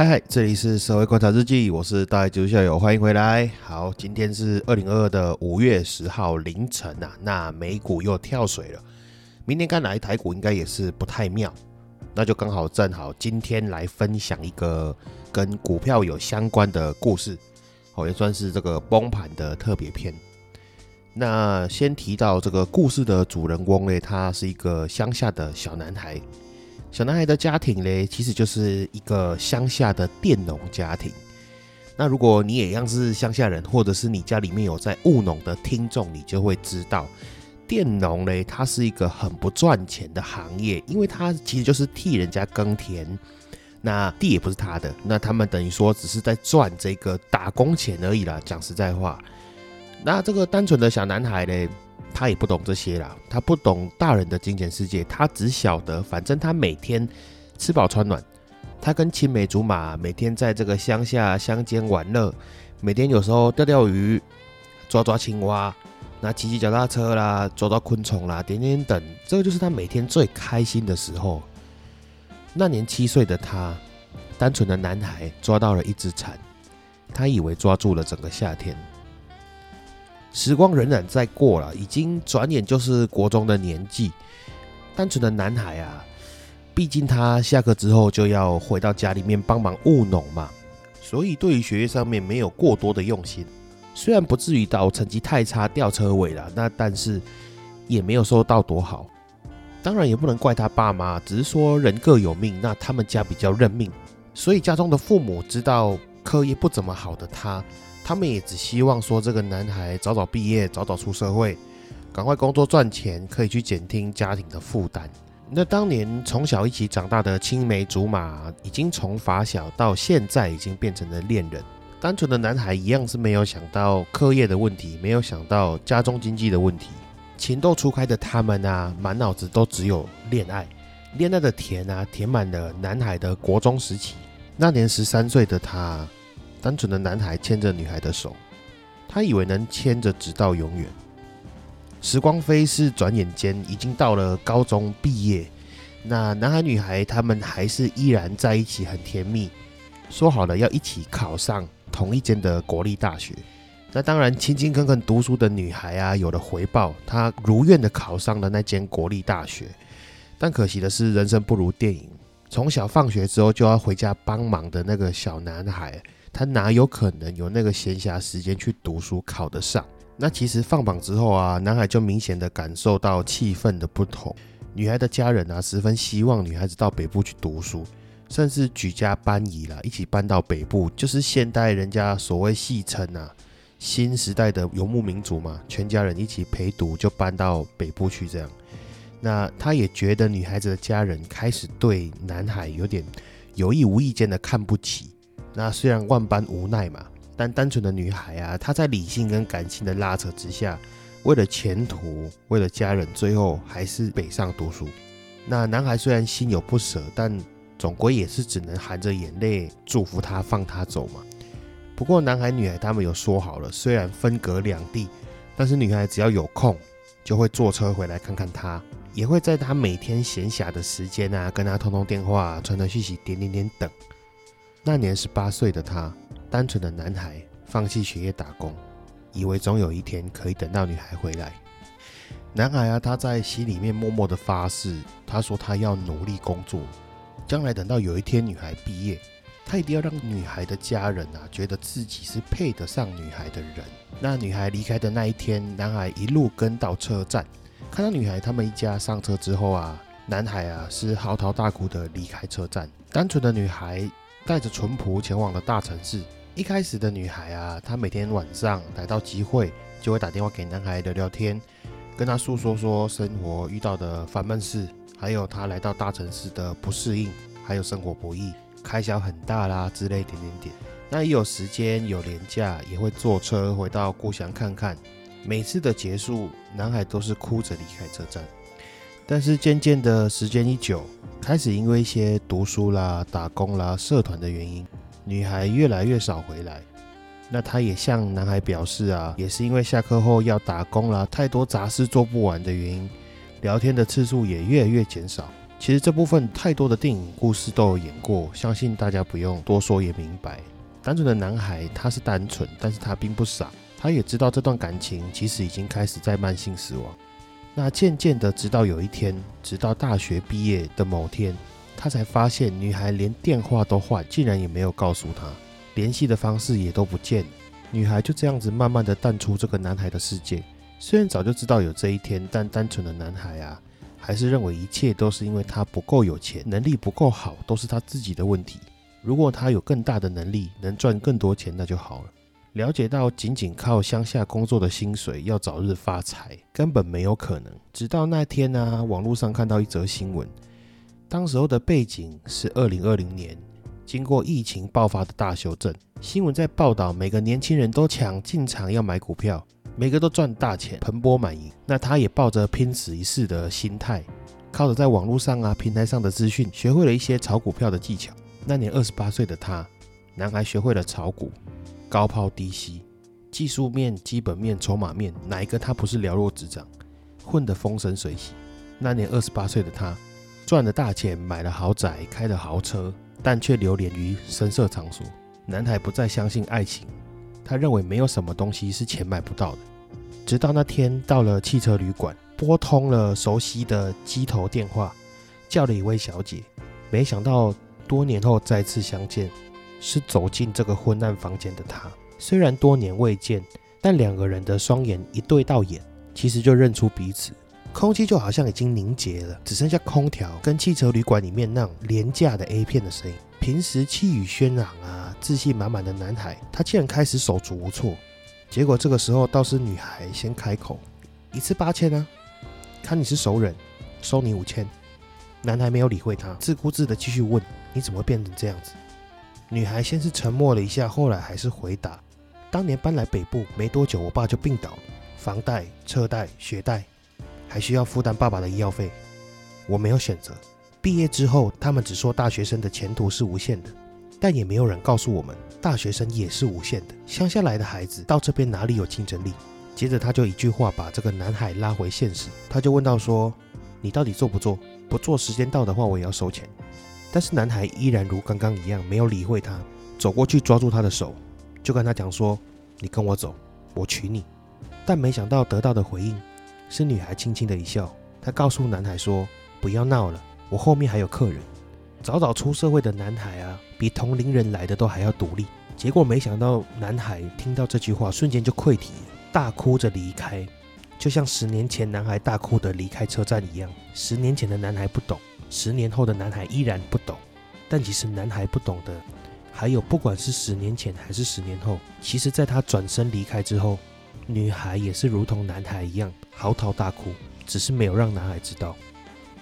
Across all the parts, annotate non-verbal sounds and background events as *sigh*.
嗨嗨，这里是社会观察日记，我是大爱主校友，欢迎回来。好，今天是二零二二的五月十号凌晨啊，那美股又跳水了，明天该来台股应该也是不太妙，那就刚好正好今天来分享一个跟股票有相关的故事，好，也算是这个崩盘的特别篇。那先提到这个故事的主人翁呢，他是一个乡下的小男孩。小男孩的家庭嘞，其实就是一个乡下的佃农家庭。那如果你也一样是乡下人，或者是你家里面有在务农的听众，你就会知道，佃农嘞，它是一个很不赚钱的行业，因为它其实就是替人家耕田，那地也不是他的，那他们等于说只是在赚这个打工钱而已啦。讲实在话，那这个单纯的小男孩嘞。他也不懂这些啦，他不懂大人的金钱世界，他只晓得反正他每天吃饱穿暖，他跟青梅竹马每天在这个乡下乡间玩乐，每天有时候钓钓鱼、抓抓青蛙、那骑骑脚踏车啦、抓抓昆虫啦，点点等，这个就是他每天最开心的时候。那年七岁的他，单纯的男孩抓到了一只蝉，他以为抓住了整个夏天。时光荏苒在过了，已经转眼就是国中的年纪。单纯的男孩啊，毕竟他下课之后就要回到家里面帮忙务农嘛，所以对于学业上面没有过多的用心。虽然不至于到成绩太差掉车尾了，那但是也没有说到多好。当然也不能怪他爸妈，只是说人各有命，那他们家比较认命，所以家中的父母知道课业不怎么好的他。他们也只希望说，这个男孩早早毕业，早早出社会，赶快工作赚钱，可以去减轻家庭的负担。那当年从小一起长大的青梅竹马，已经从发小到现在已经变成了恋人。单纯的男孩一样是没有想到课业的问题，没有想到家中经济的问题。情窦初开的他们啊，满脑子都只有恋爱，恋爱的甜啊，填满了男孩的国中时期。那年十三岁的他。单纯的男孩牵着女孩的手，他以为能牵着直到永远。时光飞逝，转眼间已经到了高中毕业。那男孩女孩他们还是依然在一起，很甜蜜，说好了要一起考上同一间的国立大学。那当然，勤勤恳恳读书的女孩啊，有了回报，她如愿的考上了那间国立大学。但可惜的是，人生不如电影。从小放学之后就要回家帮忙的那个小男孩。他哪有可能有那个闲暇时间去读书考得上？那其实放榜之后啊，男孩就明显的感受到气氛的不同。女孩的家人啊，十分希望女孩子到北部去读书，甚至举家搬移啦，一起搬到北部，就是现代人家所谓戏称啊，新时代的游牧民族嘛，全家人一起陪读，就搬到北部去这样。那他也觉得女孩子的家人开始对男孩有点有意无意间的看不起。那虽然万般无奈嘛，但单纯的女孩啊，她在理性跟感性的拉扯之下，为了前途，为了家人，最后还是北上读书。那男孩虽然心有不舍，但总归也是只能含着眼泪祝福她，放她走嘛。不过男孩女孩他们有说好了，虽然分隔两地，但是女孩只要有空，就会坐车回来看看他，也会在他每天闲暇的时间啊，跟他通通电话，传传讯息，点点点等。那年十八岁的他，单纯的男孩，放弃学业打工，以为总有一天可以等到女孩回来。男孩啊，他在心里面默默的发誓，他说他要努力工作，将来等到有一天女孩毕业，他一定要让女孩的家人啊，觉得自己是配得上女孩的人。那女孩离开的那一天，男孩一路跟到车站，看到女孩他们一家上车之后啊，男孩啊是嚎啕大哭的离开车站。单纯的女孩。带着淳朴前往了大城市。一开始的女孩啊，她每天晚上逮到机会就会打电话给男孩聊聊天，跟他诉说说生活遇到的烦闷事，还有他来到大城市的不适应，还有生活不易。开销很大啦之类点点点。那一有时间有年假，也会坐车回到故乡看看。每次的结束，男孩都是哭着离开车站。但是渐渐的时间一久，开始因为一些读书啦、打工啦、社团的原因，女孩越来越少回来。那他也向男孩表示啊，也是因为下课后要打工啦，太多杂事做不完的原因，聊天的次数也越来越减少。其实这部分太多的电影故事都有演过，相信大家不用多说也明白。单纯的男孩他是单纯，但是他并不傻，他也知道这段感情其实已经开始在慢性死亡。那渐渐的，直到有一天，直到大学毕业的某天，他才发现女孩连电话都换，竟然也没有告诉他。联系的方式也都不见，女孩就这样子慢慢的淡出这个男孩的世界。虽然早就知道有这一天，但单纯的男孩啊，还是认为一切都是因为他不够有钱，能力不够好，都是他自己的问题。如果他有更大的能力，能赚更多钱，那就好了。了解到仅仅靠乡下工作的薪水要早日发财，根本没有可能。直到那天呢，网络上看到一则新闻，当时候的背景是二零二零年。经过疫情爆发的大修正，新闻在报道每个年轻人都抢进场要买股票，每个都赚大钱，盆钵满盈。那他也抱着拼死一试的心态，靠着在网络上啊平台上的资讯，学会了一些炒股票的技巧。那年二十八岁的他，男孩学会了炒股，高抛低吸，技术面、基本面、筹码面，哪一个他不是了若指掌，混得风生水起。那年二十八岁的他，赚了大钱，买了豪宅，开了豪车。但却流连于声色场所。男孩不再相信爱情，他认为没有什么东西是钱买不到的。直到那天到了汽车旅馆，拨通了熟悉的机头电话，叫了一位小姐。没想到多年后再次相见，是走进这个昏暗房间的他。虽然多年未见，但两个人的双眼一对到眼，其实就认出彼此。空气就好像已经凝结了，只剩下空调跟汽车旅馆里面那种廉价的 A 片的声音。平时气宇轩昂啊、自信满满的男孩，他竟然开始手足无措。结果这个时候倒是女孩先开口：“一次八千啊，看你是熟人，收你五千。”男孩没有理会他，自顾自的继续问：“你怎么会变成这样子？”女孩先是沉默了一下，后来还是回答：“当年搬来北部没多久，我爸就病倒了，房贷、车贷、学贷。”还需要负担爸爸的医药费，我没有选择。毕业之后，他们只说大学生的前途是无限的，但也没有人告诉我们，大学生也是无限的。乡下来的孩子到这边哪里有竞争力？接着他就一句话把这个男孩拉回现实，他就问到说：“你到底做不做？不做，时间到的话我也要收钱。”但是男孩依然如刚刚一样，没有理会他，走过去抓住他的手，就跟他讲说：“你跟我走，我娶你。”但没想到得到的回应。是女孩轻轻的一笑，她告诉男孩说：“不要闹了，我后面还有客人。”早早出社会的男孩啊，比同龄人来的都还要独立。结果没想到，男孩听到这句话，瞬间就溃体，大哭着离开，就像十年前男孩大哭的离开车站一样。十年前的男孩不懂，十年后的男孩依然不懂。但其实男孩不懂的，还有不管是十年前还是十年后，其实在他转身离开之后。女孩也是如同男孩一样嚎啕大哭，只是没有让男孩知道。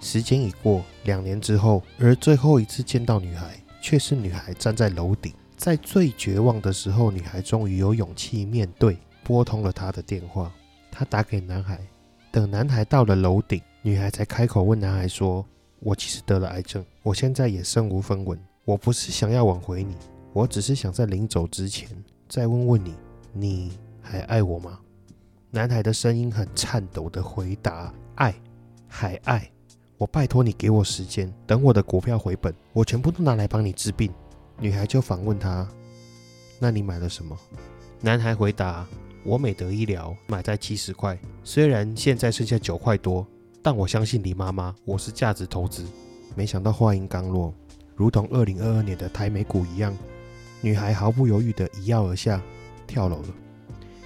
时间已过两年之后，而最后一次见到女孩，却是女孩站在楼顶，在最绝望的时候，女孩终于有勇气面对，拨通了他的电话。她打给男孩，等男孩到了楼顶，女孩才开口问男孩说：“我其实得了癌症，我现在也身无分文。我不是想要挽回你，我只是想在临走之前再问问你，你。”还爱我吗？男孩的声音很颤抖的回答：“爱，还爱。我拜托你给我时间，等我的股票回本，我全部都拿来帮你治病。”女孩就反问他：“那你买了什么？”男孩回答：“我美德医疗买在七十块，虽然现在剩下九块多，但我相信李妈妈，我是价值投资。”没想到话音刚落，如同二零二二年的台美股一样，女孩毫不犹豫的一跃而下，跳楼了。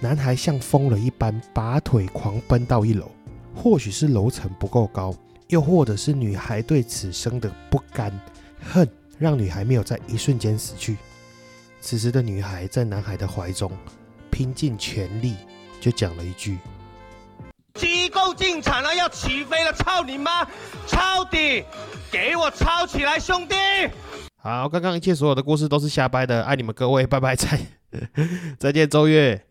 男孩像疯了一般拔腿狂奔到一楼，或许是楼层不够高，又或者是女孩对此生的不甘恨，让女孩没有在一瞬间死去。此时的女孩在男孩的怀中，拼尽全力，就讲了一句：“够进场了，要起飞了！操你妈！抄底，给我抄起来，兄弟！”好，刚刚一切所有的故事都是瞎掰的，爱你们各位，拜拜，再 *laughs* 再见，周月。